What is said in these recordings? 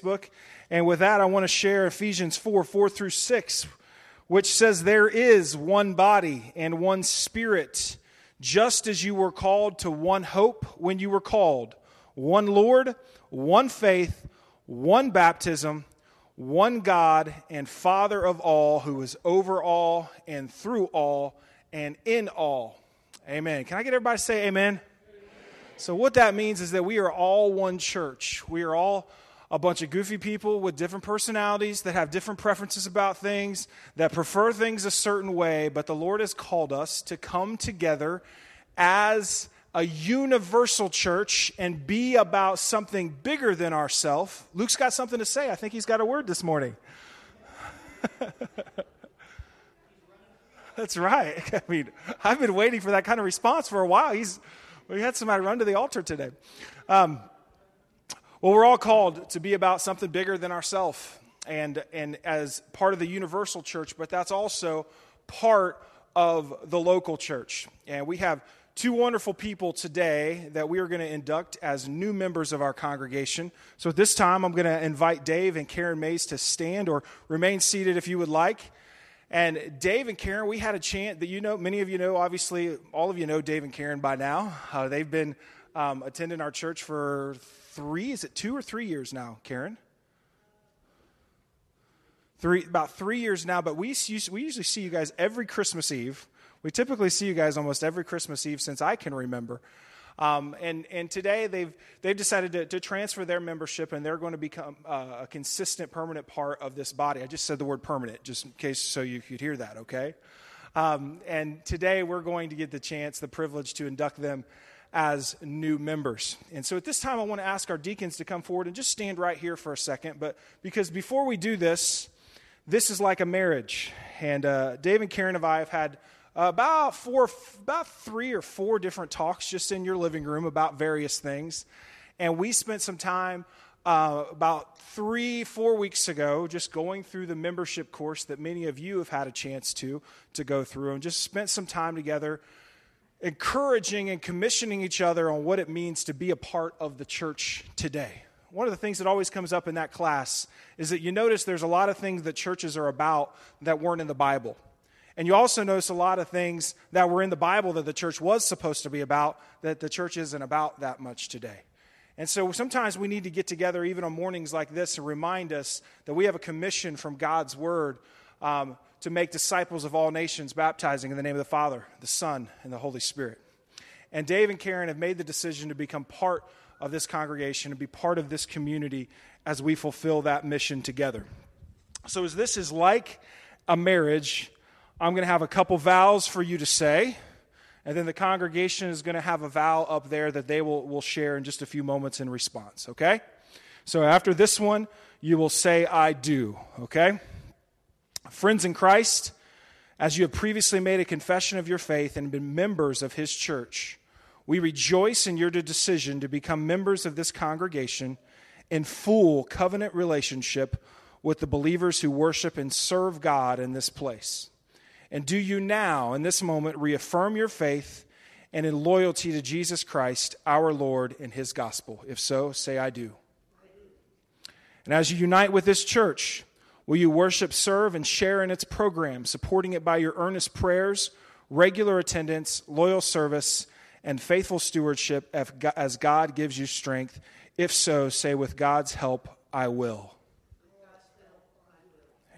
book. And with that, I want to share Ephesians 4 4 through 6, which says, There is one body and one spirit, just as you were called to one hope when you were called, one Lord, one faith, one baptism, one God and Father of all, who is over all and through all and in all. Amen. Can I get everybody to say amen? amen? So, what that means is that we are all one church. We are all a bunch of goofy people with different personalities that have different preferences about things, that prefer things a certain way, but the Lord has called us to come together as a universal church and be about something bigger than ourselves. Luke's got something to say. I think he's got a word this morning. That's right. I mean, I've been waiting for that kind of response for a while. He's, we had somebody run to the altar today. Um, well, we're all called to be about something bigger than ourselves and, and as part of the universal church, but that's also part of the local church. And we have two wonderful people today that we are going to induct as new members of our congregation. So at this time, I'm going to invite Dave and Karen Mays to stand or remain seated if you would like. And Dave and Karen, we had a chance that you know, many of you know, obviously, all of you know Dave and Karen by now. Uh, they've been um, attending our church for three, is it two or three years now, Karen? Three, about three years now, but we, we usually see you guys every Christmas Eve. We typically see you guys almost every Christmas Eve since I can remember. Um, and, and today they've, they've decided to, to transfer their membership and they're going to become uh, a consistent, permanent part of this body. I just said the word permanent, just in case so you could hear that, okay? Um, and today we're going to get the chance, the privilege to induct them as new members. And so at this time, I want to ask our deacons to come forward and just stand right here for a second. But because before we do this, this is like a marriage. And uh, Dave and Karen and I have had about four, about three or four different talks just in your living room about various things. And we spent some time uh, about three, four weeks ago, just going through the membership course that many of you have had a chance to to go through, and just spent some time together encouraging and commissioning each other on what it means to be a part of the church today. One of the things that always comes up in that class is that you notice there's a lot of things that churches are about that weren't in the Bible. And you also notice a lot of things that were in the Bible that the church was supposed to be about that the church isn't about that much today. And so sometimes we need to get together, even on mornings like this, and remind us that we have a commission from God's Word um, to make disciples of all nations, baptizing in the name of the Father, the Son, and the Holy Spirit. And Dave and Karen have made the decision to become part of this congregation and be part of this community as we fulfill that mission together. So, as this is like a marriage, I'm going to have a couple vows for you to say. And then the congregation is going to have a vow up there that they will, will share in just a few moments in response, okay? So after this one, you will say, I do, okay? Friends in Christ, as you have previously made a confession of your faith and been members of his church, we rejoice in your decision to become members of this congregation in full covenant relationship with the believers who worship and serve God in this place. And do you now, in this moment, reaffirm your faith and in loyalty to Jesus Christ, our Lord, and his gospel? If so, say, I do. And as you unite with this church, Will you worship, serve, and share in its program, supporting it by your earnest prayers, regular attendance, loyal service, and faithful stewardship as God gives you strength? If so, say, with God's help, I will.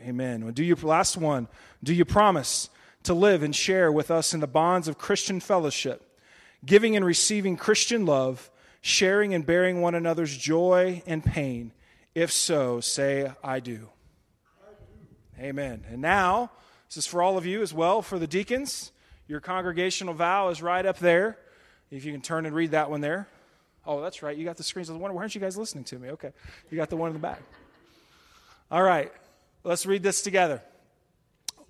Amen. Do you, last one, do you promise to live and share with us in the bonds of Christian fellowship, giving and receiving Christian love, sharing and bearing one another's joy and pain? If so, say, I do. Amen. And now, this is for all of you as well, for the deacons. Your congregational vow is right up there. If you can turn and read that one there. Oh, that's right. You got the screens. I was wondering, why aren't you guys listening to me? Okay. You got the one in the back. All right. Let's read this together.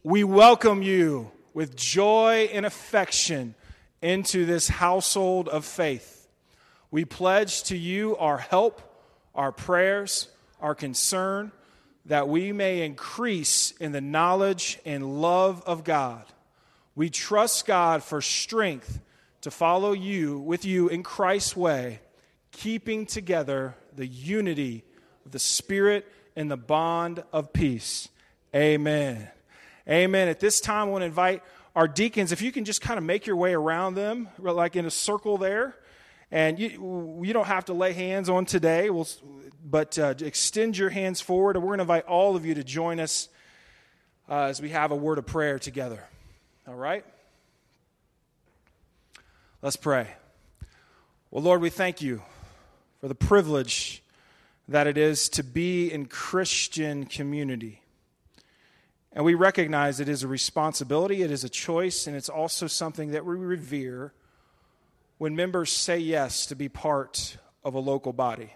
We welcome you with joy and affection into this household of faith. We pledge to you our help, our prayers, our concern, that we may increase in the knowledge and love of God. We trust God for strength to follow you with you in Christ's way, keeping together the unity of the Spirit in the bond of peace. Amen. Amen. At this time, I want to invite our deacons, if you can just kind of make your way around them, like in a circle there. And you, you don't have to lay hands on today, we'll, but uh, extend your hands forward. And we're going to invite all of you to join us uh, as we have a word of prayer together. All right? Let's pray. Well, Lord, we thank you for the privilege that it is to be in Christian community. And we recognize it is a responsibility, it is a choice, and it's also something that we revere when members say yes to be part of a local body.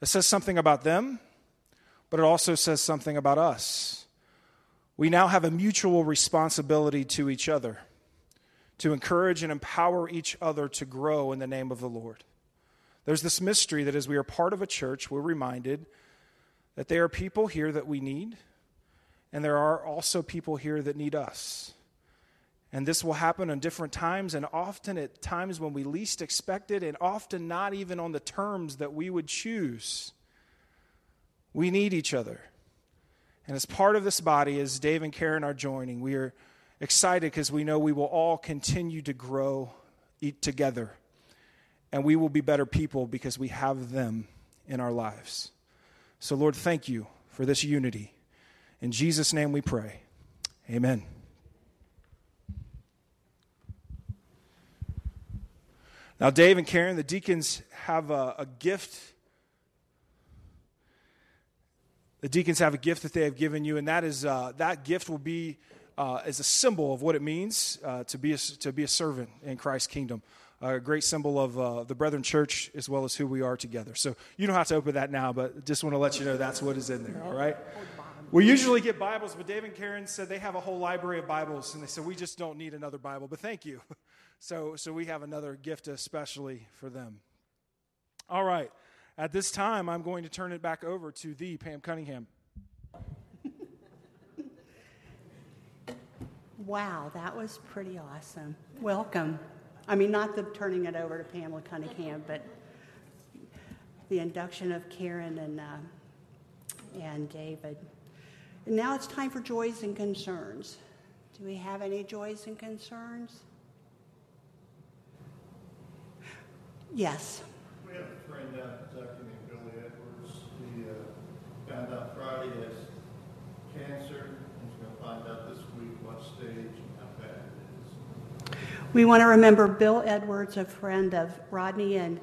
It says something about them, but it also says something about us. We now have a mutual responsibility to each other to encourage and empower each other to grow in the name of the Lord. There's this mystery that as we are part of a church, we're reminded that there are people here that we need and there are also people here that need us. And this will happen on different times, and often at times when we least expect it, and often not even on the terms that we would choose. We need each other. And as part of this body, as Dave and Karen are joining, we are excited because we know we will all continue to grow eat together. And we will be better people because we have them in our lives. So, Lord, thank you for this unity. In Jesus' name we pray. Amen. Now, Dave and Karen, the deacons have a, a, gift. The deacons have a gift that they have given you, and that is uh, that gift will be uh, as a symbol of what it means uh, to be a, to be a servant in Christ's kingdom. a great symbol of uh, the Brethren Church as well as who we are together. So you don't have to open that now, but just want to let you know that's what is in there. All right. We usually get Bibles, but Dave and Karen said they have a whole library of Bibles, and they said we just don't need another Bible. But thank you. So, so we have another gift especially for them. All right. At this time, I'm going to turn it back over to the Pam Cunningham. wow, that was pretty awesome. Welcome. I mean, not the turning it over to Pamela Cunningham, but the induction of Karen and uh, and David. And now it's time for joys and concerns. Do we have any joys and concerns? Yes. We have a friend down in Kentucky named Billy Edwards. He uh, found out Friday has cancer. He's going to find out this week what stage and how bad it is. We want to remember Bill Edwards, a friend of Rodney and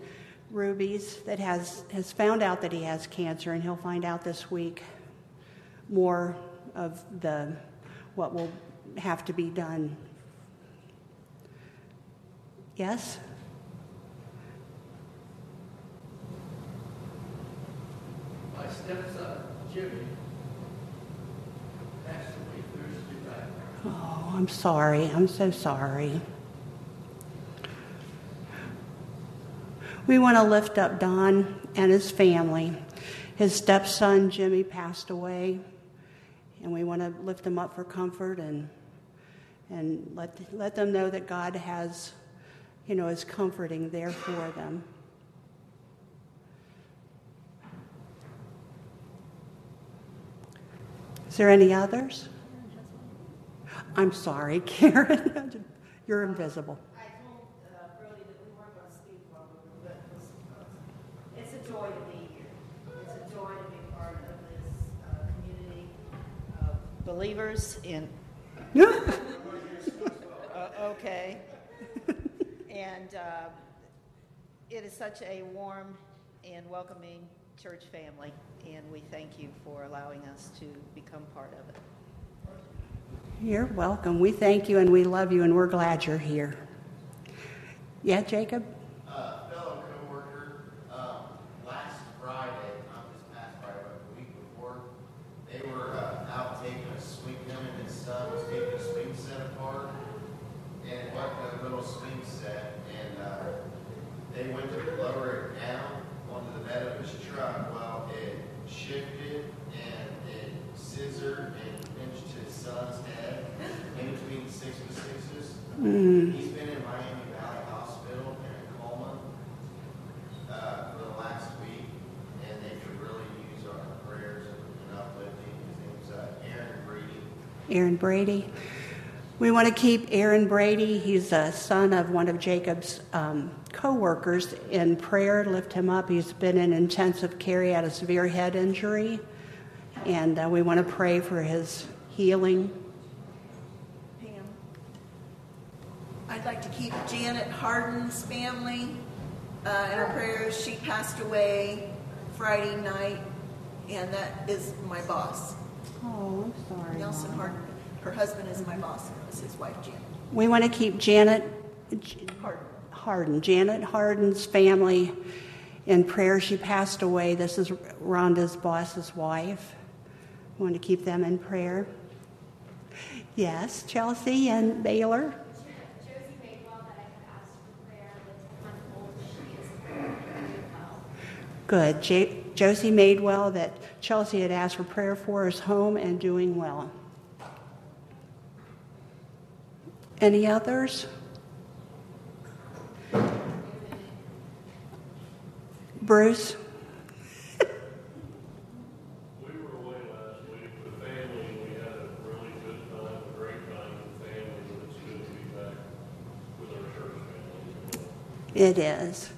Ruby's, that has, has found out that he has cancer, and he'll find out this week more of the what will have to be done. Yes? My stepson, Jimmy, passed away Thursday night. Oh, I'm sorry. I'm so sorry. We want to lift up Don and his family. His stepson, Jimmy, passed away and we want to lift them up for comfort and and let let them know that God has, you know, is comforting there for them. Is there any others? I'm sorry, Karen. You're invisible. Believers in. uh, okay. and uh, it is such a warm and welcoming church family, and we thank you for allowing us to become part of it. You're welcome. We thank you and we love you, and we're glad you're here. Yeah, Jacob? Mm. Aaron Brady. We want to keep Aaron Brady, he's a son of one of Jacob's um, co workers, in prayer. Lift him up. He's been in intensive care, he had a severe head injury, and uh, we want to pray for his healing. Pam. I'd like to keep Janet Harden's family uh, in our prayers. She passed away Friday night, and that is my boss. Oh, I'm sorry. Nelson Harden. Her husband is my boss. It was his wife, Janet We want to keep Janet Harden. Harden, Janet Harden's family in prayer. She passed away. This is Rhonda's boss's wife. We want to keep them in prayer. Yes, Chelsea and Baylor. Josie Madewell that I had asked for prayer with one old, she is very well. Good. J- Josie Madewell that Chelsea had asked for prayer for is home and doing well. Any others? Bruce? We were away last week with family, and we had a really good time, a great time with family, but it's good to be back with our church family as well. It is.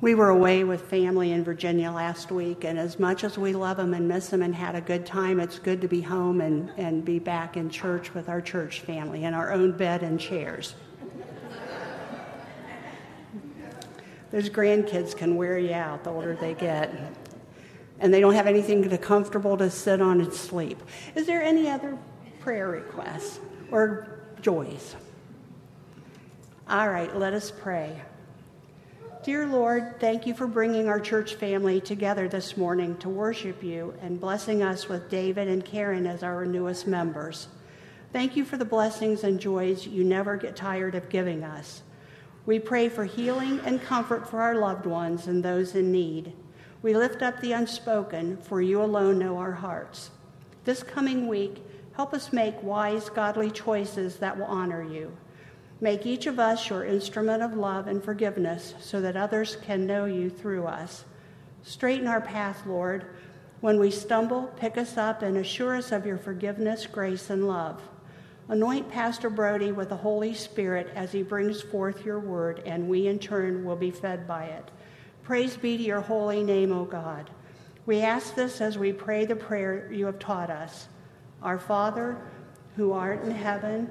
We were away with family in Virginia last week, and as much as we love them and miss them and had a good time, it's good to be home and, and be back in church with our church family in our own bed and chairs. Those grandkids can wear you out the older they get, and they don't have anything to comfortable to sit on and sleep. Is there any other prayer requests or joys? All right, let us pray. Dear Lord, thank you for bringing our church family together this morning to worship you and blessing us with David and Karen as our newest members. Thank you for the blessings and joys you never get tired of giving us. We pray for healing and comfort for our loved ones and those in need. We lift up the unspoken, for you alone know our hearts. This coming week, help us make wise, godly choices that will honor you. Make each of us your instrument of love and forgiveness so that others can know you through us. Straighten our path, Lord. When we stumble, pick us up and assure us of your forgiveness, grace, and love. Anoint Pastor Brody with the Holy Spirit as he brings forth your word, and we in turn will be fed by it. Praise be to your holy name, O God. We ask this as we pray the prayer you have taught us. Our Father, who art in heaven,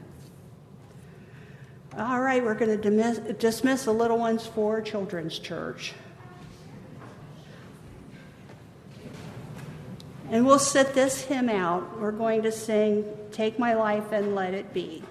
All right, we're going to dismiss, the little ones for Children's Church. And we'll sit this hymn out. We're going to sing, Take My Life and Let It Be.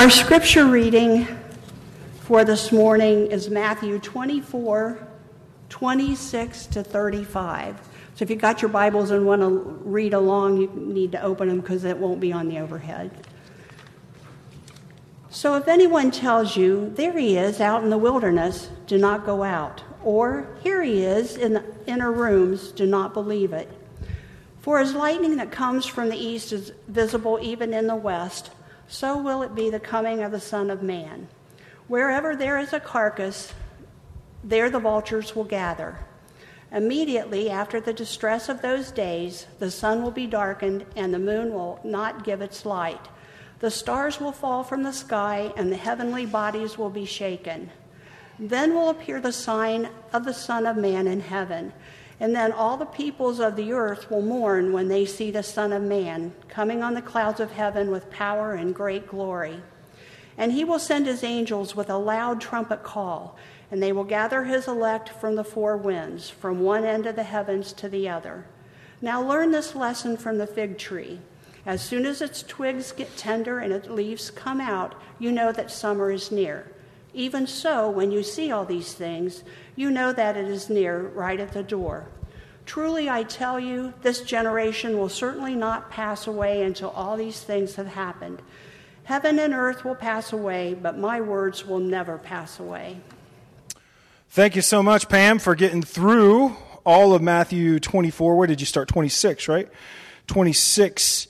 Our scripture reading for this morning is Matthew 24, 26 to 35. So if you've got your Bibles and want to read along, you need to open them because it won't be on the overhead. So if anyone tells you, There he is out in the wilderness, do not go out. Or, Here he is in the inner rooms, do not believe it. For as lightning that comes from the east is visible even in the west, so will it be the coming of the Son of Man. Wherever there is a carcass, there the vultures will gather. Immediately after the distress of those days, the sun will be darkened and the moon will not give its light. The stars will fall from the sky and the heavenly bodies will be shaken. Then will appear the sign of the Son of Man in heaven. And then all the peoples of the earth will mourn when they see the Son of Man coming on the clouds of heaven with power and great glory. And he will send his angels with a loud trumpet call, and they will gather his elect from the four winds, from one end of the heavens to the other. Now learn this lesson from the fig tree. As soon as its twigs get tender and its leaves come out, you know that summer is near. Even so, when you see all these things, you know that it is near, right at the door. Truly, I tell you, this generation will certainly not pass away until all these things have happened. Heaven and earth will pass away, but my words will never pass away. Thank you so much, Pam, for getting through all of Matthew 24. Where did you start? 26, right? 26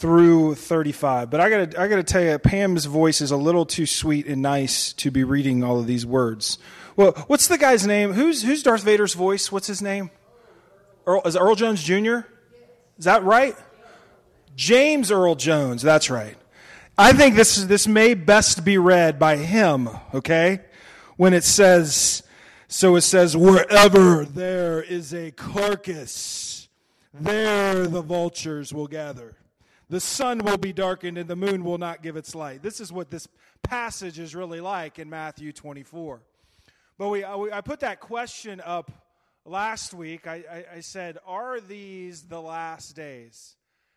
through 35. But I got to I got to tell you Pam's voice is a little too sweet and nice to be reading all of these words. Well, what's the guy's name? Who's who's Darth Vader's voice? What's his name? Earl is Earl Jones Jr.? Is that right? James Earl Jones, that's right. I think this this may best be read by him, okay? When it says so it says wherever there is a carcass, there the vultures will gather. The sun will be darkened and the moon will not give its light. This is what this passage is really like in Matthew 24. But we, I put that question up last week. I, I, I said, Are these the last days?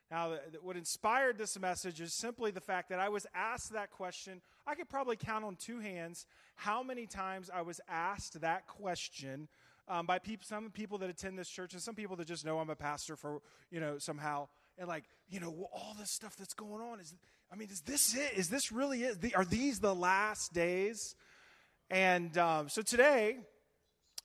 Now, what inspired this message is simply the fact that I was asked that question. I could probably count on two hands how many times I was asked that question um, by some people that attend this church and some people that just know I'm a pastor for, you know, somehow and like you know all this stuff that's going on is i mean is this it? Is this really it? Are these the last days? And um, so today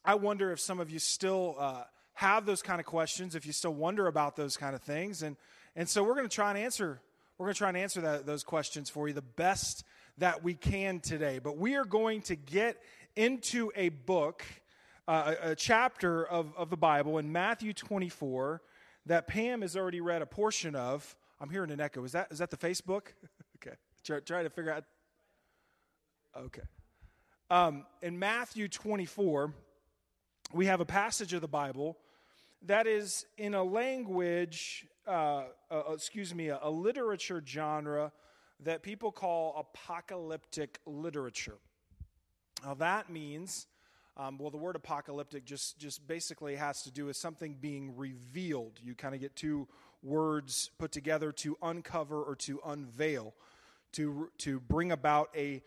i wonder if some of you still uh, have those kind of questions if you still wonder about those kind of things. And and so we're going to try and answer we're going to try and answer that, those questions for you the best that we can today. But we are going to get into a book uh, a, a chapter of, of the bible in matthew 24 that Pam has already read a portion of. I'm hearing an echo. Is that is that the Facebook? okay, try, try to figure out. Okay, um, in Matthew 24, we have a passage of the Bible that is in a language, uh, uh, excuse me, a, a literature genre that people call apocalyptic literature. Now that means um, well, the word apocalyptic just, just basically has to do with something being revealed. You kind of get two words put together to uncover or to unveil, to, to bring about a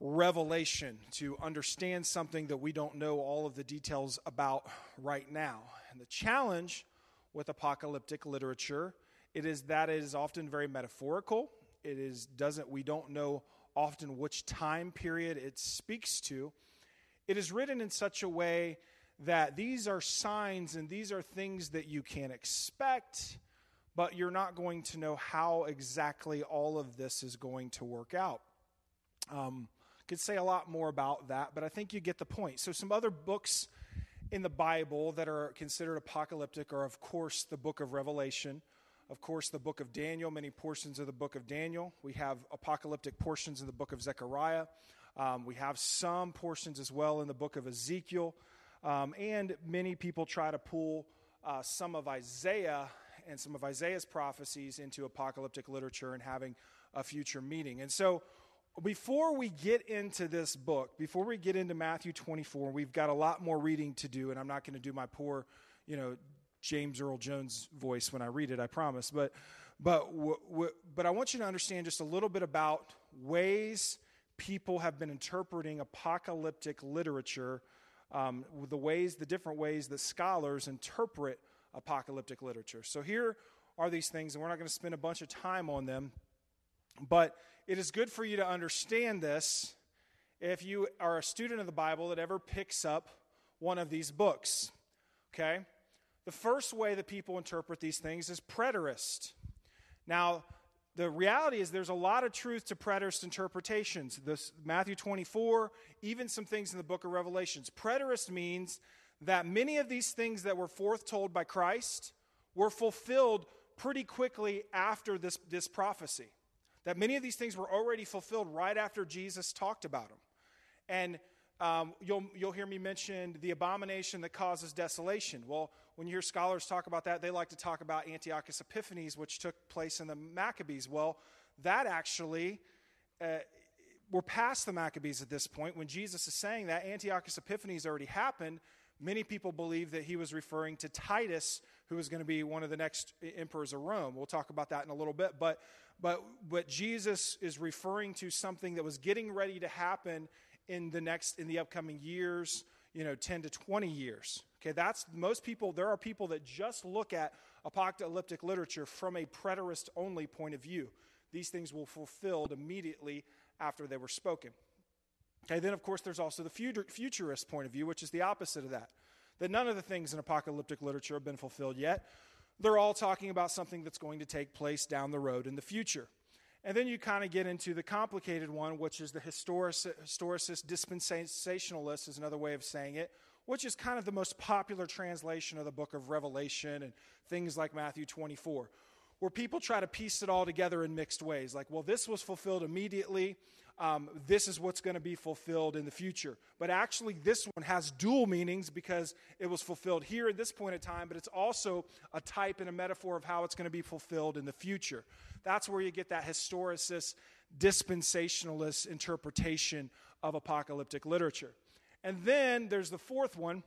revelation, to understand something that we don't know all of the details about right now. And the challenge with apocalyptic literature it is that it is often very metaphorical. It is doesn't we don't know often which time period it speaks to. It is written in such a way that these are signs and these are things that you can expect, but you're not going to know how exactly all of this is going to work out. Um, could say a lot more about that, but I think you get the point. So, some other books in the Bible that are considered apocalyptic are, of course, the book of Revelation. Of course, the book of Daniel, many portions of the book of Daniel. We have apocalyptic portions in the book of Zechariah. Um, we have some portions as well in the book of Ezekiel. Um, and many people try to pull uh, some of Isaiah and some of Isaiah's prophecies into apocalyptic literature and having a future meeting. And so, before we get into this book, before we get into Matthew 24, we've got a lot more reading to do, and I'm not going to do my poor, you know, James Earl Jones voice when I read it, I promise. But, but, w- w- but I want you to understand just a little bit about ways people have been interpreting apocalyptic literature, um, the ways, the different ways that scholars interpret apocalyptic literature. So here are these things, and we're not going to spend a bunch of time on them, but it is good for you to understand this if you are a student of the Bible that ever picks up one of these books. Okay? The first way that people interpret these things is preterist. Now, the reality is there's a lot of truth to preterist interpretations. This Matthew 24, even some things in the book of Revelations. Preterist means that many of these things that were foretold by Christ were fulfilled pretty quickly after this, this prophecy. That many of these things were already fulfilled right after Jesus talked about them. And um, you'll, you'll hear me mention the abomination that causes desolation. Well, when you hear scholars talk about that, they like to talk about Antiochus Epiphanes, which took place in the Maccabees. Well, that actually, uh, we're past the Maccabees at this point. When Jesus is saying that, Antiochus Epiphanes already happened. Many people believe that he was referring to Titus, who was going to be one of the next emperors of Rome. We'll talk about that in a little bit. But, but, but Jesus is referring to something that was getting ready to happen in the next in the upcoming years you know 10 to 20 years. Okay that's most people there are people that just look at apocalyptic literature from a preterist only point of view. These things will fulfilled immediately after they were spoken. Okay then of course there's also the futurist point of view which is the opposite of that that none of the things in apocalyptic literature have been fulfilled yet. They're all talking about something that's going to take place down the road in the future and then you kind of get into the complicated one, which is the historicist, historicist dispensationalist, is another way of saying it, which is kind of the most popular translation of the book of Revelation and things like Matthew 24 where people try to piece it all together in mixed ways. Like, well, this was fulfilled immediately. Um, this is what's going to be fulfilled in the future. But actually, this one has dual meanings because it was fulfilled here at this point in time, but it's also a type and a metaphor of how it's going to be fulfilled in the future. That's where you get that historicist, dispensationalist interpretation of apocalyptic literature. And then there's the fourth one,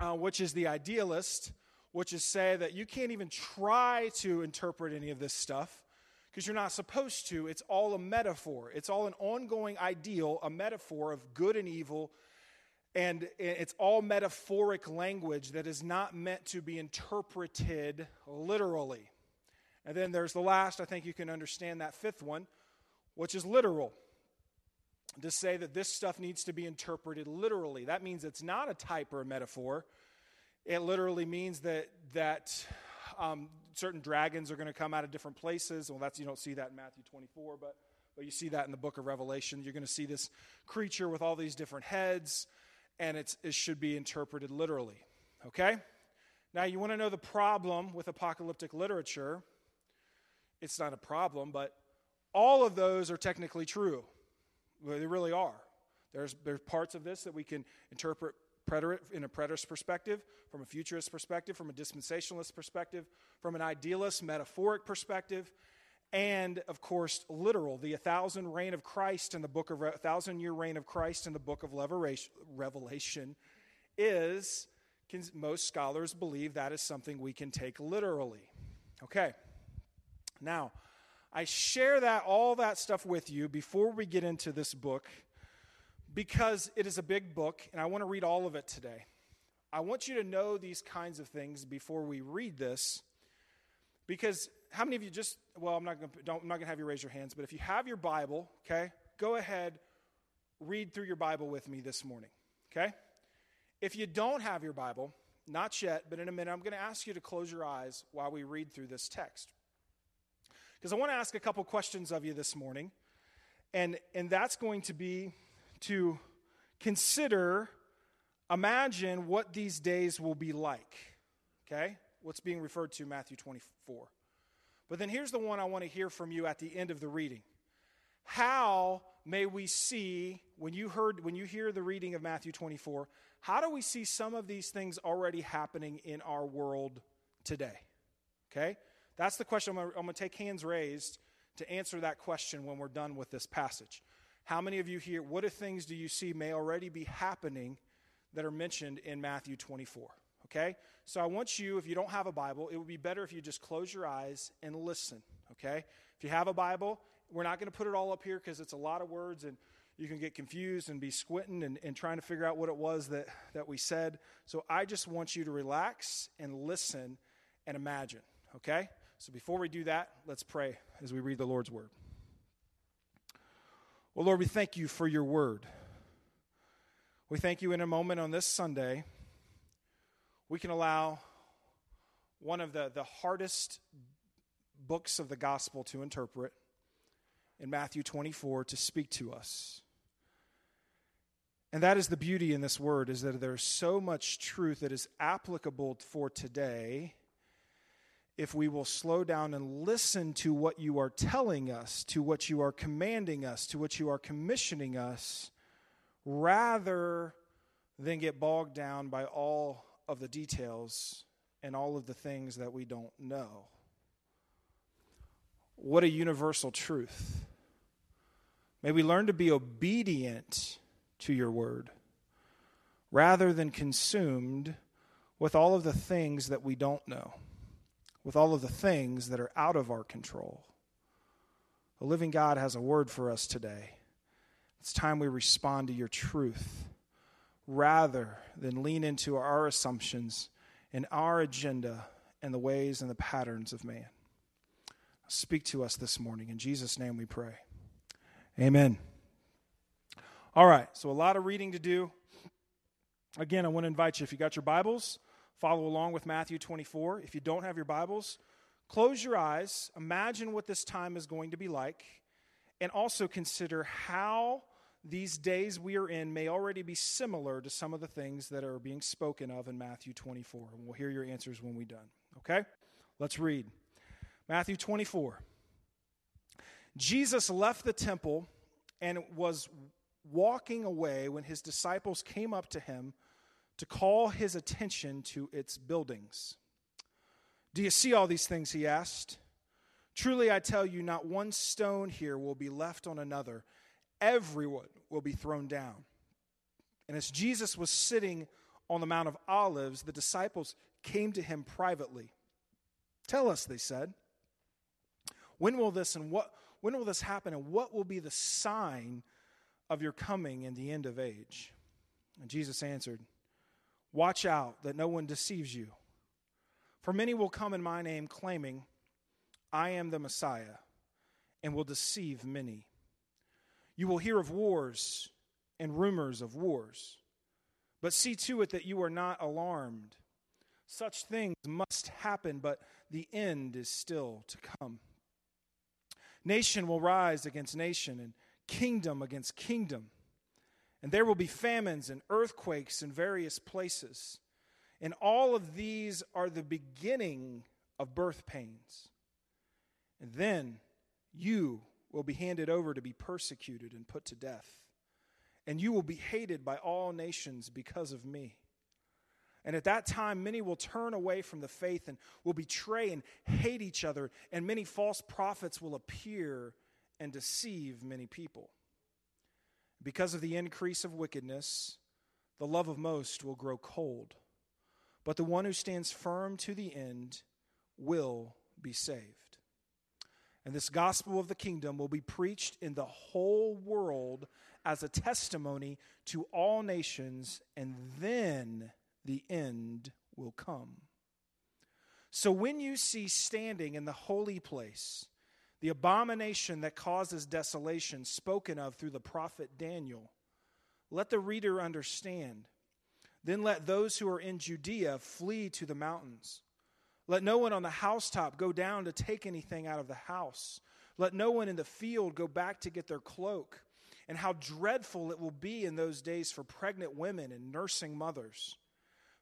uh, which is the idealist which is say that you can't even try to interpret any of this stuff because you're not supposed to. It's all a metaphor, it's all an ongoing ideal, a metaphor of good and evil. And it's all metaphoric language that is not meant to be interpreted literally. And then there's the last, I think you can understand that fifth one, which is literal. To say that this stuff needs to be interpreted literally. That means it's not a type or a metaphor, it literally means that, that um, certain dragons are going to come out of different places. Well, that's, you don't see that in Matthew 24, but, but you see that in the book of Revelation. You're going to see this creature with all these different heads, and it should be interpreted literally. Okay? Now, you want to know the problem with apocalyptic literature? It's not a problem, but all of those are technically true. They really are. There's, there's parts of this that we can interpret preterist, in a preterist perspective, from a futurist perspective, from a dispensationalist perspective, from an idealist, metaphoric perspective, and of course, literal. The thousand reign of Christ in the book of a thousand year reign of Christ in the book of Revelation is most scholars believe that is something we can take literally. Okay. Now, I share that all that stuff with you before we get into this book because it is a big book and I want to read all of it today. I want you to know these kinds of things before we read this because how many of you just well I'm not going to I'm not going to have you raise your hands but if you have your Bible, okay? Go ahead read through your Bible with me this morning, okay? If you don't have your Bible, not yet, but in a minute I'm going to ask you to close your eyes while we read through this text. Because I want to ask a couple questions of you this morning. And and that's going to be to consider, imagine what these days will be like. Okay? What's being referred to Matthew 24. But then here's the one I want to hear from you at the end of the reading. How may we see when you heard when you hear the reading of Matthew 24, how do we see some of these things already happening in our world today? Okay? That's the question. I'm going to take hands raised to answer that question when we're done with this passage. How many of you here, what are things do you see may already be happening that are mentioned in Matthew 24? Okay? So I want you, if you don't have a Bible, it would be better if you just close your eyes and listen. Okay? If you have a Bible We're not going to put it all up here because it's a lot of words and you can get confused and be squinting and, and trying to figure out what it was that, that we said. So I just want you to relax and listen and imagine, okay? So before we do that, let's pray as we read the Lord's word. Well, Lord, we thank you for your word. We thank you in a moment on this Sunday. We can allow one of the, the hardest books of the gospel to interpret in Matthew 24 to speak to us. And that is the beauty in this word is that there's so much truth that is applicable for today if we will slow down and listen to what you are telling us, to what you are commanding us, to what you are commissioning us, rather than get bogged down by all of the details and all of the things that we don't know. What a universal truth. May we learn to be obedient to your word rather than consumed with all of the things that we don't know, with all of the things that are out of our control. The living God has a word for us today. It's time we respond to your truth rather than lean into our assumptions and our agenda and the ways and the patterns of man. Speak to us this morning. In Jesus' name we pray. Amen. All right, so a lot of reading to do. Again, I want to invite you, if you got your Bibles, follow along with Matthew 24. If you don't have your Bibles, close your eyes, imagine what this time is going to be like, and also consider how these days we are in may already be similar to some of the things that are being spoken of in Matthew 24. And we'll hear your answers when we're done. Okay? Let's read. Matthew 24. Jesus left the temple and was walking away when his disciples came up to him to call his attention to its buildings. Do you see all these things? He asked. Truly, I tell you, not one stone here will be left on another. Everyone will be thrown down. And as Jesus was sitting on the Mount of Olives, the disciples came to him privately. Tell us, they said, when will this and what when will this happen and what will be the sign of your coming and the end of age? And Jesus answered, Watch out that no one deceives you. For many will come in my name, claiming, I am the Messiah, and will deceive many. You will hear of wars and rumors of wars, but see to it that you are not alarmed. Such things must happen, but the end is still to come. Nation will rise against nation, and kingdom against kingdom. And there will be famines and earthquakes in various places. And all of these are the beginning of birth pains. And then you will be handed over to be persecuted and put to death. And you will be hated by all nations because of me. And at that time, many will turn away from the faith and will betray and hate each other, and many false prophets will appear and deceive many people. Because of the increase of wickedness, the love of most will grow cold, but the one who stands firm to the end will be saved. And this gospel of the kingdom will be preached in the whole world as a testimony to all nations, and then the end will come. So when you see standing in the holy place the abomination that causes desolation spoken of through the prophet Daniel, let the reader understand. Then let those who are in Judea flee to the mountains. Let no one on the housetop go down to take anything out of the house. Let no one in the field go back to get their cloak. And how dreadful it will be in those days for pregnant women and nursing mothers.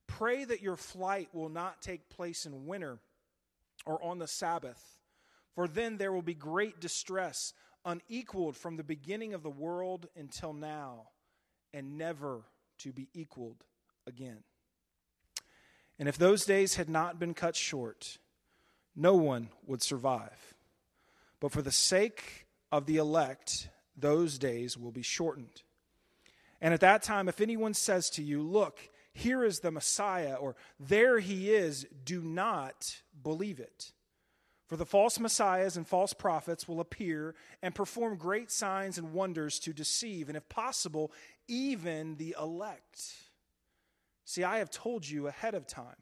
Pray that your flight will not take place in winter or on the Sabbath, for then there will be great distress, unequaled from the beginning of the world until now, and never to be equaled again. And if those days had not been cut short, no one would survive. But for the sake of the elect, those days will be shortened. And at that time, if anyone says to you, Look, here is the Messiah, or there he is, do not believe it. For the false messiahs and false prophets will appear and perform great signs and wonders to deceive, and if possible, even the elect. See, I have told you ahead of time.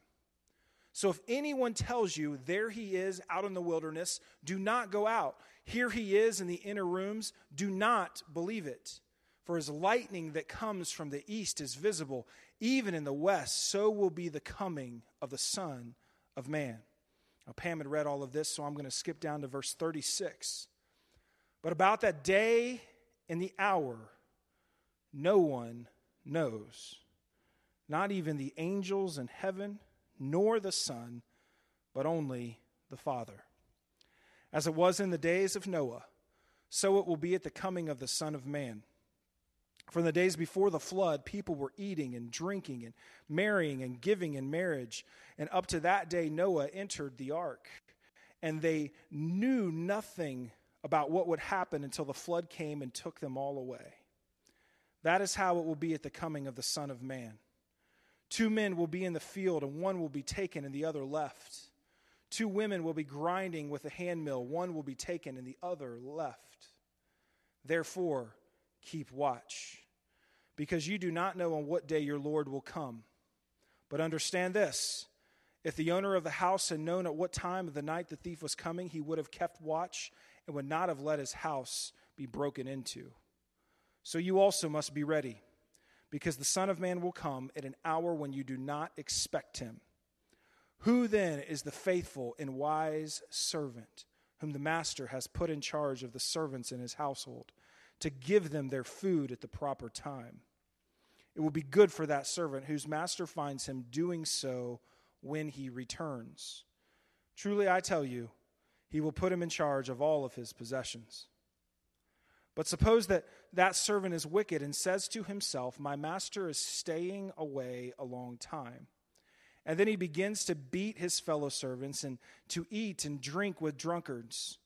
So if anyone tells you, There he is out in the wilderness, do not go out. Here he is in the inner rooms, do not believe it. For as lightning that comes from the east is visible, even in the west, so will be the coming of the Son of Man. Now, Pam had read all of this, so I'm going to skip down to verse 36. But about that day and the hour, no one knows, not even the angels in heaven, nor the Son, but only the Father. As it was in the days of Noah, so it will be at the coming of the Son of Man. From the days before the flood, people were eating and drinking and marrying and giving in marriage. And up to that day, Noah entered the ark. And they knew nothing about what would happen until the flood came and took them all away. That is how it will be at the coming of the Son of Man. Two men will be in the field, and one will be taken and the other left. Two women will be grinding with a handmill, one will be taken and the other left. Therefore, keep watch, because you do not know on what day your Lord will come. But understand this if the owner of the house had known at what time of the night the thief was coming, he would have kept watch and would not have let his house be broken into. So you also must be ready, because the Son of Man will come at an hour when you do not expect him. Who then is the faithful and wise servant whom the master has put in charge of the servants in his household? To give them their food at the proper time. It will be good for that servant whose master finds him doing so when he returns. Truly, I tell you, he will put him in charge of all of his possessions. But suppose that that servant is wicked and says to himself, My master is staying away a long time. And then he begins to beat his fellow servants and to eat and drink with drunkards.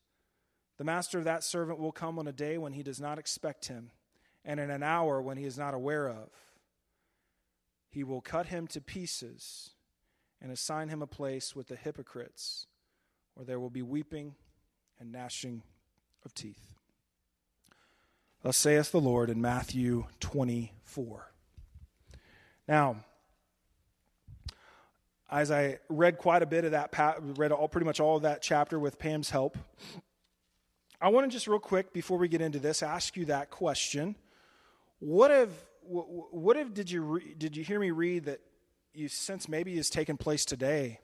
The master of that servant will come on a day when he does not expect him, and in an hour when he is not aware of. He will cut him to pieces and assign him a place with the hypocrites, where there will be weeping and gnashing of teeth. Thus saith the Lord in Matthew 24. Now, as I read quite a bit of that, read all, pretty much all of that chapter with Pam's help, I want to just real quick before we get into this ask you that question. What have what have did you re, did you hear me read that you sense maybe has taken place today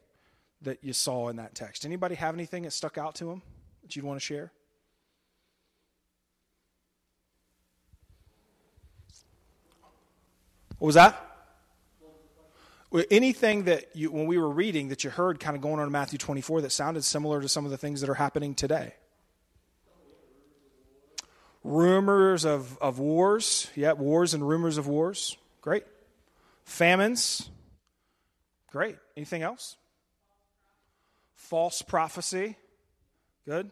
that you saw in that text? Anybody have anything that stuck out to them that you'd want to share? What was that? Anything that you, when we were reading that you heard kind of going on in Matthew 24 that sounded similar to some of the things that are happening today? Rumors of, of wars. Yeah, wars and rumors of wars. Great. Famines. Great. Anything else? False prophecy. Good.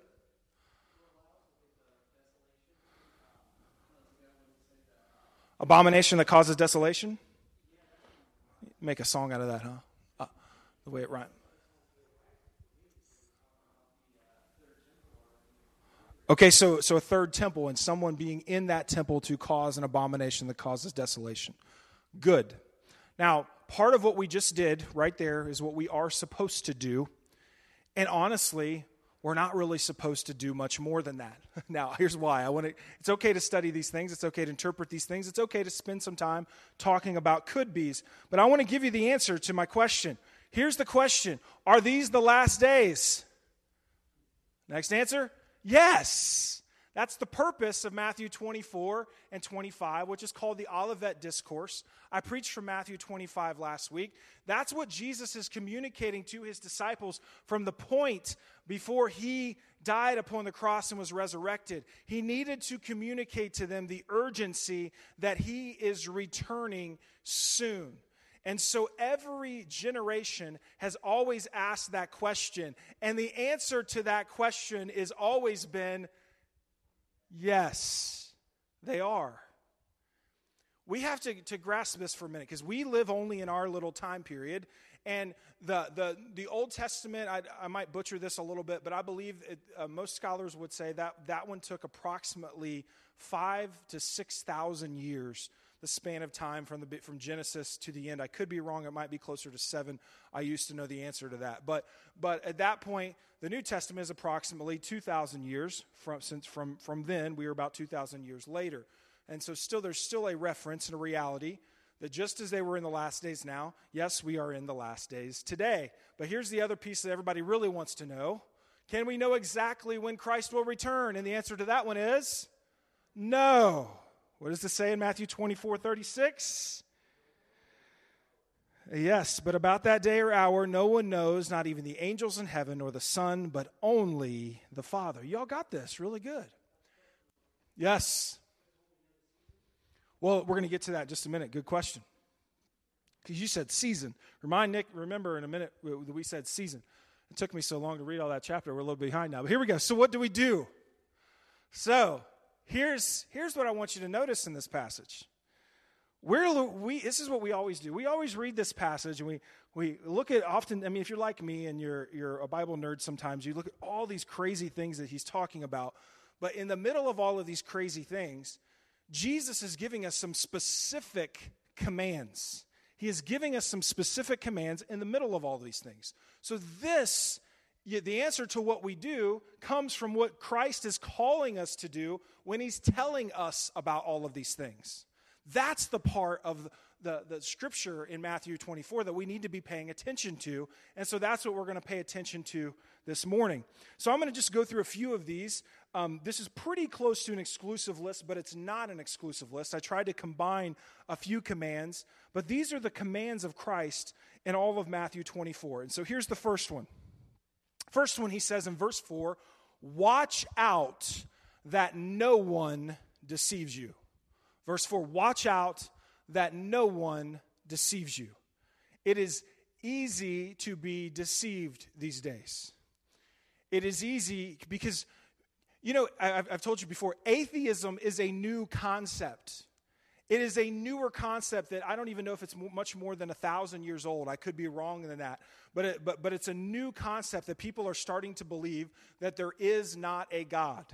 Abomination that causes desolation. Make a song out of that, huh? Uh, the way it rhymes. Okay, so, so a third temple and someone being in that temple to cause an abomination that causes desolation. Good. Now, part of what we just did right there is what we are supposed to do. And honestly, we're not really supposed to do much more than that. Now, here's why. I want to it's okay to study these things, it's okay to interpret these things, it's okay to spend some time talking about could be's, but I want to give you the answer to my question. Here's the question. Are these the last days? Next answer? Yes. That's the purpose of Matthew 24 and 25, which is called the Olivet Discourse. I preached from Matthew 25 last week. That's what Jesus is communicating to his disciples from the point before he died upon the cross and was resurrected. He needed to communicate to them the urgency that he is returning soon. And so every generation has always asked that question. And the answer to that question has always been yes, they are. we have to, to grasp this for a minute because we live only in our little time period. And the, the, the Old Testament, I, I might butcher this a little bit, but I believe it, uh, most scholars would say that that one took approximately five to 6,000 years, the span of time from, the, from Genesis to the end. I could be wrong, it might be closer to seven. I used to know the answer to that. But, but at that point, the New Testament is approximately 2,000 years from, since from, from then. We are about 2,000 years later. And so, still, there's still a reference and a reality that just as they were in the last days now, yes, we are in the last days today. But here's the other piece that everybody really wants to know Can we know exactly when Christ will return? And the answer to that one is no. What does it say in Matthew 24 36? Yes, but about that day or hour, no one knows, not even the angels in heaven or the Son, but only the Father. Y'all got this really good. Yes. Well, we're going to get to that just a minute. Good question. Because you said season. Remind Nick, remember in a minute we said season. It took me so long to read all that chapter. We're a little behind now. But here we go. So, what do we do? So, here's, here's what I want you to notice in this passage. We're, we, this is what we always do. We always read this passage and we, we look at often, I mean, if you're like me and you're, you're a Bible nerd sometimes, you look at all these crazy things that he's talking about. But in the middle of all of these crazy things, Jesus is giving us some specific commands. He is giving us some specific commands in the middle of all these things. So, this, the answer to what we do, comes from what Christ is calling us to do when He's telling us about all of these things. That's the part of the, the scripture in Matthew 24 that we need to be paying attention to. And so that's what we're going to pay attention to this morning. So I'm going to just go through a few of these. Um, this is pretty close to an exclusive list, but it's not an exclusive list. I tried to combine a few commands, but these are the commands of Christ in all of Matthew 24. And so here's the first one. First one, he says in verse 4 Watch out that no one deceives you. Verse 4 Watch out that no one deceives you. It is easy to be deceived these days. It is easy because you know, I've, told you before, atheism is a new concept. It is a newer concept that I don't even know if it's much more than a thousand years old. I could be wrong than that. But, it, but, but it's a new concept that people are starting to believe that there is not a God.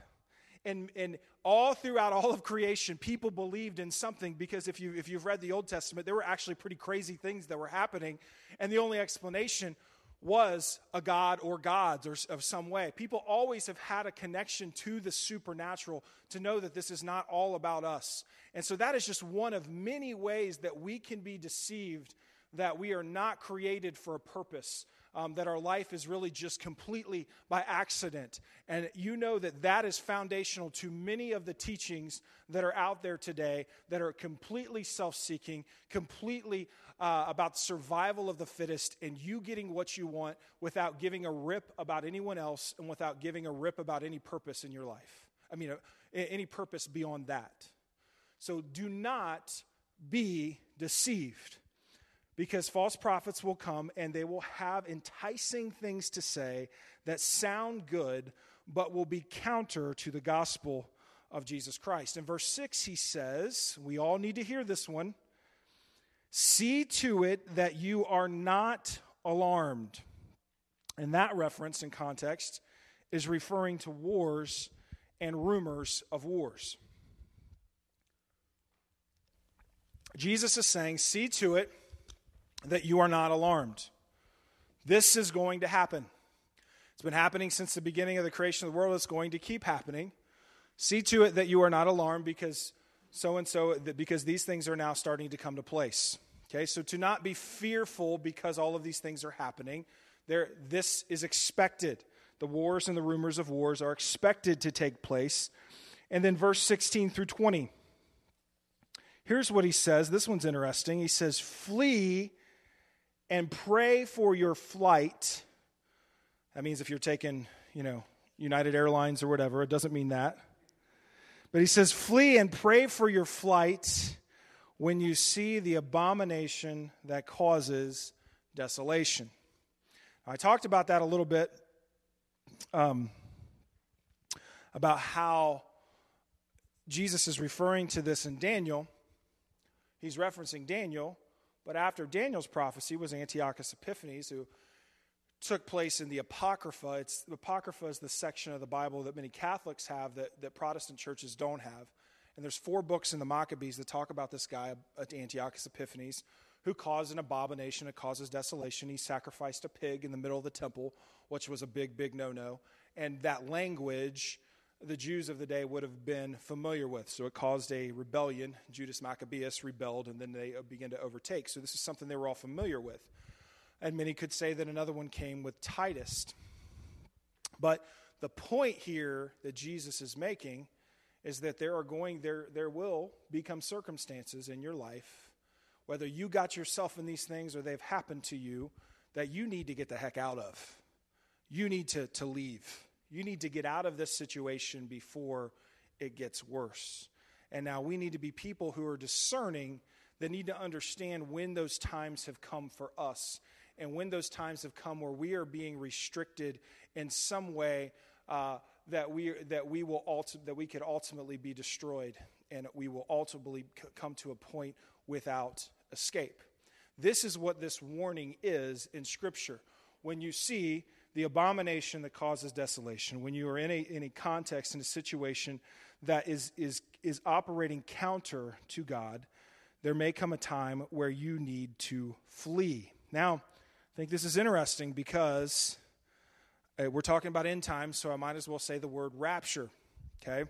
And, and all throughout all of creation, people believed in something because if, you, if you've read the Old Testament, there were actually pretty crazy things that were happening. And the only explanation was a god or gods or of some way. People always have had a connection to the supernatural to know that this is not all about us. And so that is just one of many ways that we can be deceived that we are not created for a purpose um, that our life is really just completely by accident. And you know that that is foundational to many of the teachings that are out there today that are completely self seeking, completely uh, about survival of the fittest, and you getting what you want without giving a rip about anyone else and without giving a rip about any purpose in your life. I mean, uh, any purpose beyond that. So do not be deceived because false prophets will come and they will have enticing things to say that sound good but will be counter to the gospel of Jesus Christ. In verse 6, he says, we all need to hear this one see to it that you are not alarmed. And that reference in context is referring to wars and rumors of wars. Jesus is saying, see to it that you are not alarmed. This is going to happen. It's been happening since the beginning of the creation of the world. It's going to keep happening. See to it that you are not alarmed because so and so, because these things are now starting to come to place. Okay, so to not be fearful because all of these things are happening, there, this is expected. The wars and the rumors of wars are expected to take place. And then verse 16 through 20. Here's what he says. This one's interesting. He says, Flee and pray for your flight. That means if you're taking, you know, United Airlines or whatever, it doesn't mean that. But he says, Flee and pray for your flight when you see the abomination that causes desolation. I talked about that a little bit um, about how Jesus is referring to this in Daniel He's referencing Daniel, but after Daniel's prophecy was Antiochus Epiphanes, who took place in the Apocrypha. It's, the Apocrypha is the section of the Bible that many Catholics have that, that Protestant churches don't have. And there's four books in the Maccabees that talk about this guy, Antiochus Epiphanes, who caused an abomination. It causes desolation. He sacrificed a pig in the middle of the temple, which was a big, big no no. And that language the Jews of the day would have been familiar with. So it caused a rebellion. Judas Maccabeus rebelled, and then they began to overtake. So this is something they were all familiar with. And many could say that another one came with Titus. But the point here that Jesus is making is that there are going there there will become circumstances in your life whether you got yourself in these things or they've happened to you that you need to get the heck out of. You need to, to leave. You need to get out of this situation before it gets worse. And now we need to be people who are discerning that need to understand when those times have come for us and when those times have come where we are being restricted in some way uh, that we that we will ulti- that we could ultimately be destroyed and we will ultimately c- come to a point without escape. This is what this warning is in Scripture. When you see the abomination that causes desolation, when you are in a, in a context, in a situation that is, is, is operating counter to God, there may come a time where you need to flee. Now, I think this is interesting because we're talking about end times, so I might as well say the word rapture. Okay?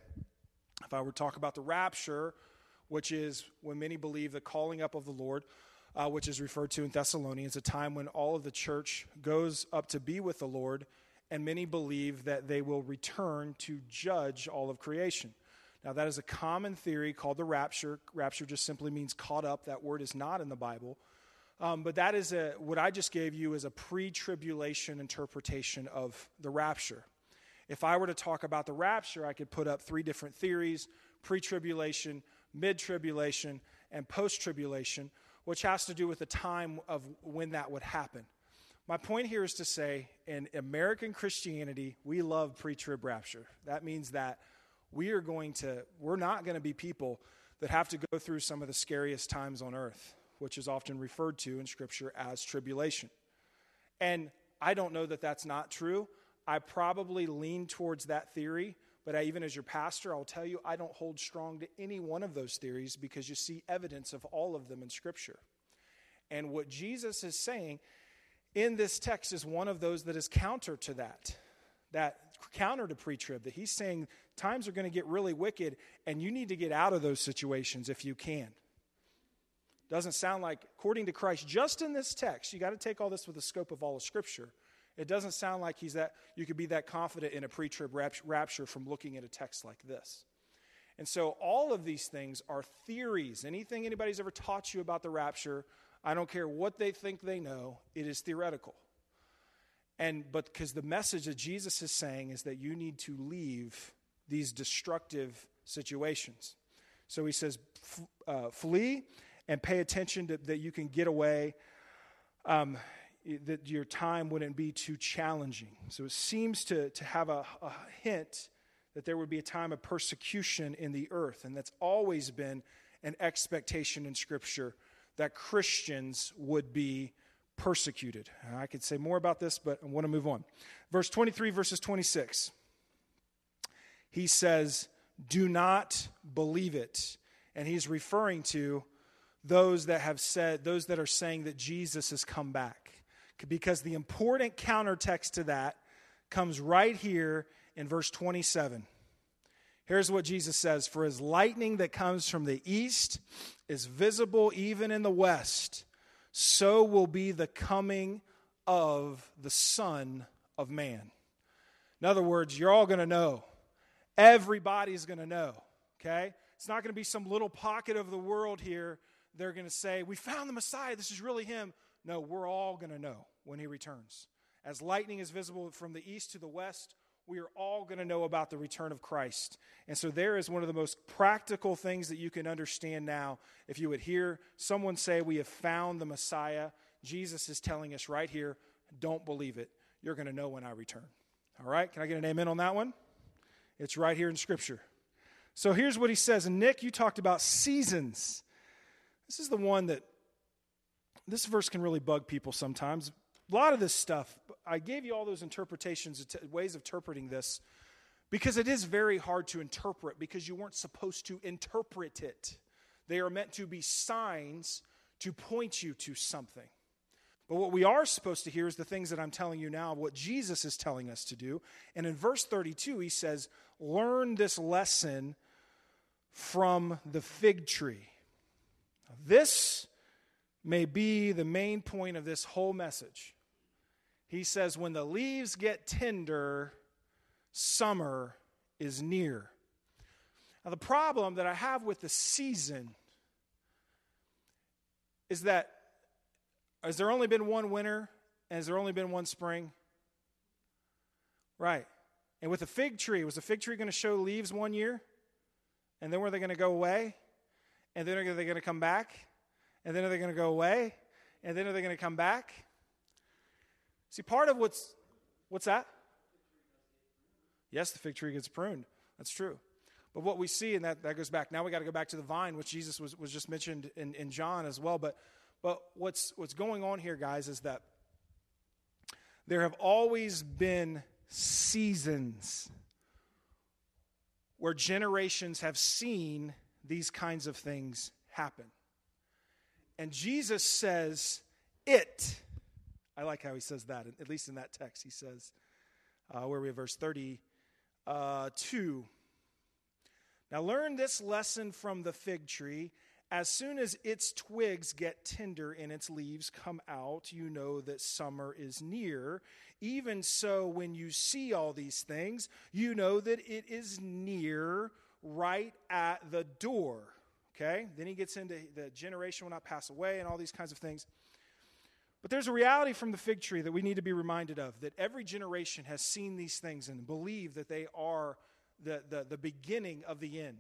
If I were to talk about the rapture, which is when many believe the calling up of the Lord, uh, which is referred to in Thessalonians, a time when all of the church goes up to be with the Lord, and many believe that they will return to judge all of creation. Now, that is a common theory called the rapture. Rapture just simply means caught up. That word is not in the Bible. Um, but that is a, what I just gave you is a pre tribulation interpretation of the rapture. If I were to talk about the rapture, I could put up three different theories pre tribulation, mid tribulation, and post tribulation, which has to do with the time of when that would happen. My point here is to say in American Christianity, we love pre trib rapture. That means that we are going to, we're not going to be people that have to go through some of the scariest times on earth, which is often referred to in Scripture as tribulation. And I don't know that that's not true. I probably lean towards that theory but I, even as your pastor, I'll tell you, I don't hold strong to any one of those theories because you see evidence of all of them in Scripture. And what Jesus is saying in this text is one of those that is counter to that, that counter to pre trib, that he's saying times are going to get really wicked and you need to get out of those situations if you can. Doesn't sound like, according to Christ, just in this text, you got to take all this with the scope of all of Scripture. It doesn't sound like he's that, you could be that confident in a pre trib rapture from looking at a text like this. And so all of these things are theories. Anything anybody's ever taught you about the rapture, I don't care what they think they know, it is theoretical. And but because the message that Jesus is saying is that you need to leave these destructive situations. So he says, uh, flee and pay attention to, that you can get away. Um, that your time wouldn't be too challenging. So it seems to, to have a, a hint that there would be a time of persecution in the earth. And that's always been an expectation in Scripture that Christians would be persecuted. I could say more about this, but I want to move on. Verse 23, verses 26. He says, Do not believe it. And he's referring to those that have said, those that are saying that Jesus has come back because the important countertext to that comes right here in verse 27. Here's what Jesus says For as lightning that comes from the east is visible even in the west, so will be the coming of the Son of Man. In other words, you're all going to know. Everybody's going to know, okay? It's not going to be some little pocket of the world here. They're going to say, We found the Messiah. This is really him. No, we're all going to know when he returns. As lightning is visible from the east to the west, we are all going to know about the return of Christ. And so, there is one of the most practical things that you can understand now. If you would hear someone say, We have found the Messiah, Jesus is telling us right here, don't believe it. You're going to know when I return. All right? Can I get an amen on that one? It's right here in Scripture. So, here's what he says. Nick, you talked about seasons. This is the one that this verse can really bug people sometimes. A lot of this stuff, I gave you all those interpretations, ways of interpreting this, because it is very hard to interpret because you weren't supposed to interpret it. They are meant to be signs to point you to something. But what we are supposed to hear is the things that I'm telling you now, what Jesus is telling us to do. And in verse 32, he says, Learn this lesson from the fig tree. This may be the main point of this whole message. He says, When the leaves get tender, summer is near. Now, the problem that I have with the season is that has there only been one winter and has there only been one spring? Right. And with a fig tree, was a fig tree going to show leaves one year? And then were they going to go away? And then are they going to come back? And then are they going to go away? And then are they going to come back? See, part of what's what's that? Yes, the fig tree gets pruned. That's true. But what we see, and that, that goes back, now we got to go back to the vine, which Jesus was, was just mentioned in, in John as well. But, but what's, what's going on here, guys, is that there have always been seasons where generations have seen these kinds of things happen. And Jesus says, It. I like how he says that, at least in that text. He says, uh, where we have verse 32. Now, learn this lesson from the fig tree. As soon as its twigs get tender and its leaves come out, you know that summer is near. Even so, when you see all these things, you know that it is near, right at the door. Okay? Then he gets into the generation will not pass away and all these kinds of things. But there's a reality from the fig tree that we need to be reminded of that every generation has seen these things and believe that they are the, the, the beginning of the end.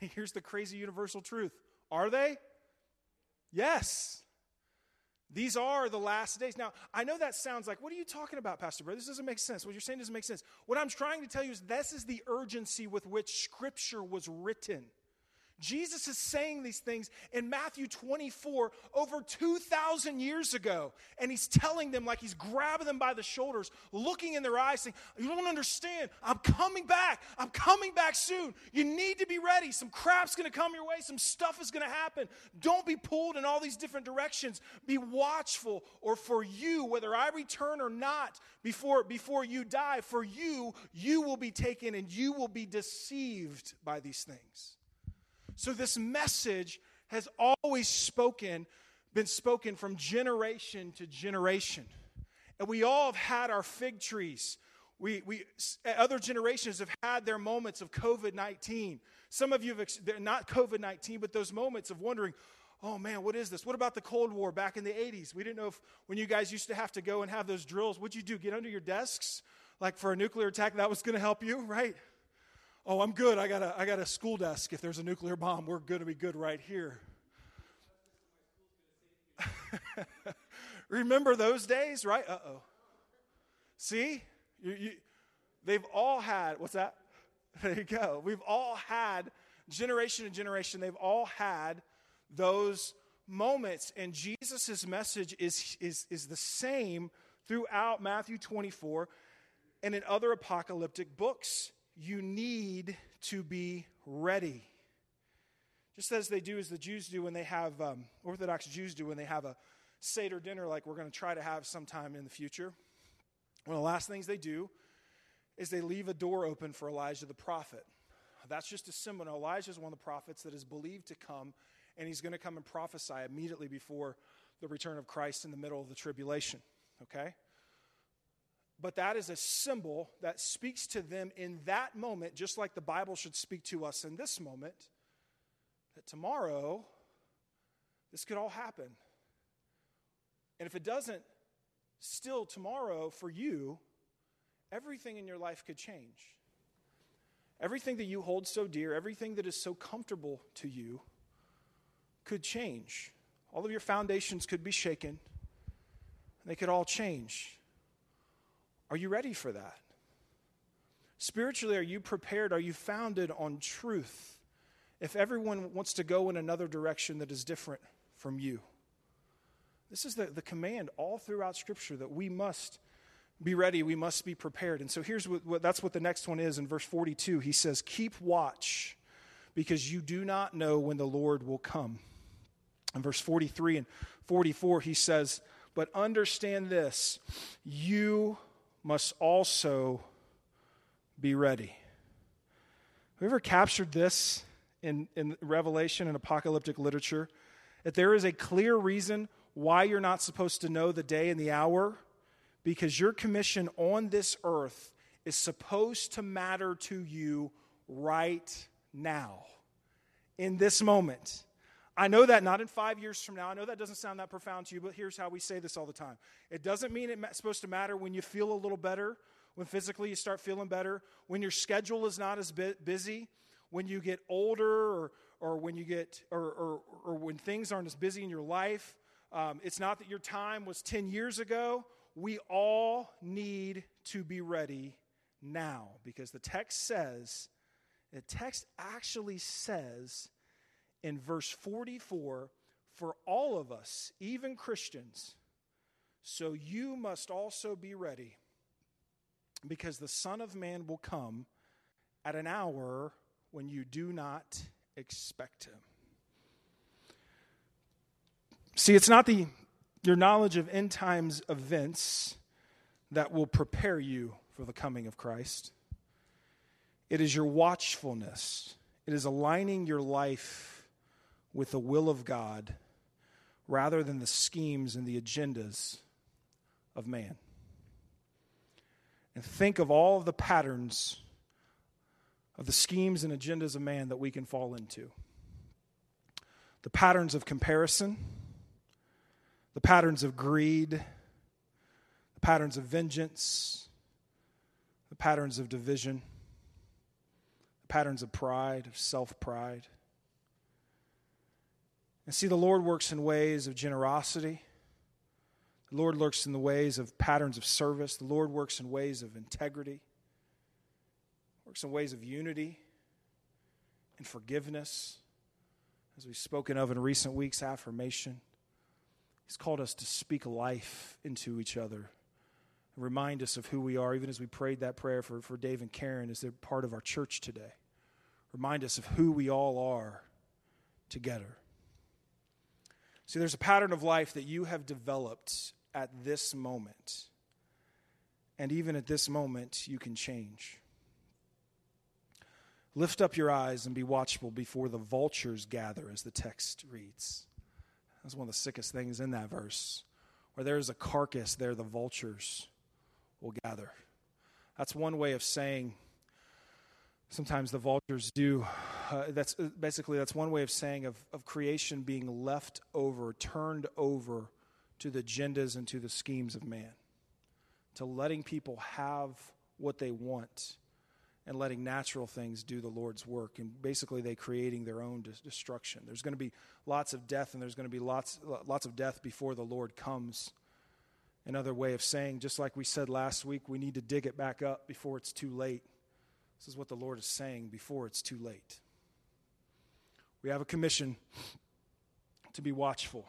here's the crazy universal truth Are they? Yes. These are the last days. Now, I know that sounds like, what are you talking about, Pastor Bro? This doesn't make sense. What you're saying doesn't make sense. What I'm trying to tell you is this is the urgency with which Scripture was written. Jesus is saying these things in Matthew 24 over 2,000 years ago. And he's telling them, like he's grabbing them by the shoulders, looking in their eyes, saying, You don't understand. I'm coming back. I'm coming back soon. You need to be ready. Some crap's going to come your way. Some stuff is going to happen. Don't be pulled in all these different directions. Be watchful, or for you, whether I return or not, before, before you die, for you, you will be taken and you will be deceived by these things. So this message has always spoken, been spoken from generation to generation. And we all have had our fig trees. We, we, other generations have had their moments of COVID 19. Some of you have, not COVID 19, but those moments of wondering, oh man, what is this? What about the Cold War back in the 80s? We didn't know if when you guys used to have to go and have those drills, what'd you do? Get under your desks? Like for a nuclear attack, that was going to help you, right? Oh, I'm good. I got, a, I got a school desk. If there's a nuclear bomb, we're going to be good right here. Remember those days, right? Uh oh. See? You, you, they've all had, what's that? There you go. We've all had, generation to generation, they've all had those moments. And Jesus' message is, is, is the same throughout Matthew 24 and in other apocalyptic books you need to be ready. Just as they do, as the Jews do when they have, um, Orthodox Jews do when they have a Seder dinner like we're going to try to have sometime in the future. One of the last things they do is they leave a door open for Elijah the prophet. That's just a symbol. Elijah is one of the prophets that is believed to come, and he's going to come and prophesy immediately before the return of Christ in the middle of the tribulation. Okay? But that is a symbol that speaks to them in that moment, just like the Bible should speak to us in this moment, that tomorrow this could all happen. And if it doesn't, still tomorrow for you, everything in your life could change. Everything that you hold so dear, everything that is so comfortable to you, could change. All of your foundations could be shaken, and they could all change. Are you ready for that? Spiritually, are you prepared? Are you founded on truth? if everyone wants to go in another direction that is different from you? This is the, the command all throughout Scripture that we must be ready, we must be prepared. And so here's what, what, that's what the next one is in verse 42. He says, Keep watch because you do not know when the Lord will come. In verse 43 and 44, he says, But understand this, you must also be ready. Have you ever captured this in, in Revelation and apocalyptic literature? That there is a clear reason why you're not supposed to know the day and the hour because your commission on this earth is supposed to matter to you right now, in this moment. I know that not in five years from now. I know that doesn't sound that profound to you, but here's how we say this all the time. It doesn't mean it's supposed to matter when you feel a little better, when physically you start feeling better, when your schedule is not as busy, when you get older, or, or when you get, or, or, or when things aren't as busy in your life. Um, it's not that your time was 10 years ago. We all need to be ready now because the text says, the text actually says in verse 44 for all of us, even Christians, so you must also be ready because the Son of Man will come at an hour when you do not expect him. See, it's not the, your knowledge of end times events that will prepare you for the coming of Christ. It is your watchfulness. It is aligning your life with the will of God rather than the schemes and the agendas of man. And think of all of the patterns of the schemes and agendas of man that we can fall into the patterns of comparison the patterns of greed, the patterns of vengeance, the patterns of division, the patterns of pride, of self pride. And see, the Lord works in ways of generosity. The Lord works in the ways of patterns of service. The Lord works in ways of integrity, works in ways of unity and forgiveness, as we've spoken of in recent weeks, affirmation. He's called us to speak life into each other remind us of who we are, even as we prayed that prayer for, for Dave and Karen as they're part of our church today. Remind us of who we all are together. See, there's a pattern of life that you have developed at this moment. And even at this moment, you can change. Lift up your eyes and be watchful before the vultures gather, as the text reads. That's one of the sickest things in that verse. Where there's a carcass, there the vultures will gather. That's one way of saying sometimes the vultures do uh, that's uh, basically that's one way of saying of, of creation being left over turned over to the agendas and to the schemes of man to letting people have what they want and letting natural things do the Lord's work. And basically, they creating their own destruction. There's going to be lots of death, and there's going to be lots, lots of death before the Lord comes. Another way of saying, just like we said last week, we need to dig it back up before it's too late. This is what the Lord is saying before it's too late. We have a commission to be watchful,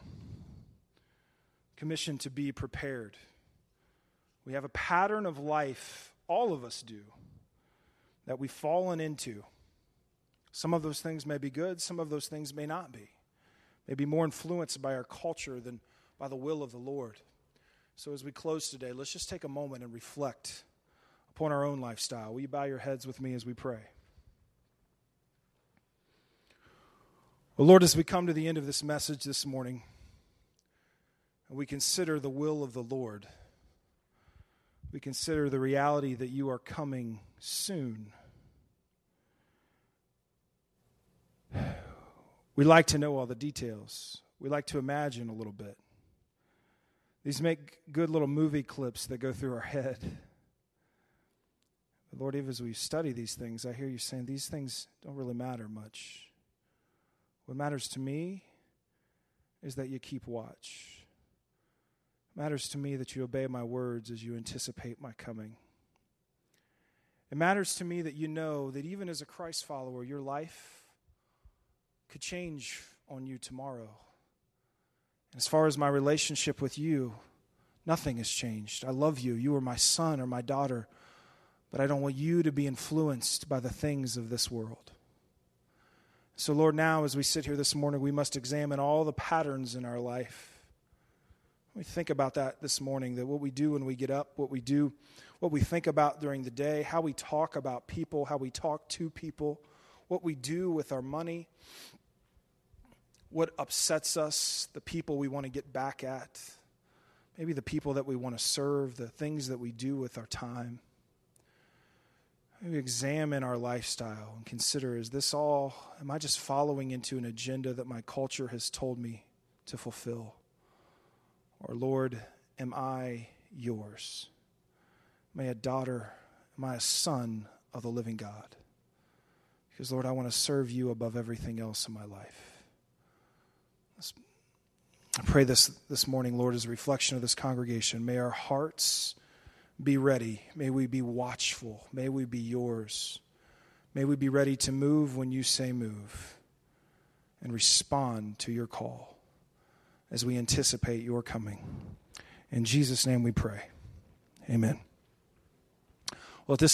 commission to be prepared. We have a pattern of life, all of us do that we've fallen into. Some of those things may be good, some of those things may not be. May be more influenced by our culture than by the will of the Lord. So, as we close today, let's just take a moment and reflect upon our own lifestyle. Will you bow your heads with me as we pray? Well, Lord, as we come to the end of this message this morning, and we consider the will of the Lord, we consider the reality that you are coming soon. We like to know all the details. We like to imagine a little bit. These make good little movie clips that go through our head. But Lord, even as we study these things, I hear you saying these things don't really matter much. What matters to me is that you keep watch. It matters to me that you obey my words as you anticipate my coming. It matters to me that you know that even as a Christ follower, your life could change on you tomorrow. And as far as my relationship with you, nothing has changed. I love you. You are my son or my daughter, but I don't want you to be influenced by the things of this world. So, Lord, now as we sit here this morning, we must examine all the patterns in our life. We think about that this morning that what we do when we get up, what we do, what we think about during the day, how we talk about people, how we talk to people, what we do with our money, what upsets us, the people we want to get back at, maybe the people that we want to serve, the things that we do with our time. Maybe examine our lifestyle and consider is this all, am I just following into an agenda that my culture has told me to fulfill? Or, Lord, am I yours? Am I a daughter? Am I a son of the living God? Because, Lord, I want to serve you above everything else in my life. I pray this this morning, Lord, as a reflection of this congregation. May our hearts be ready. May we be watchful. May we be yours. May we be ready to move when you say move and respond to your call as we anticipate your coming. In Jesus' name we pray. Amen. Well, this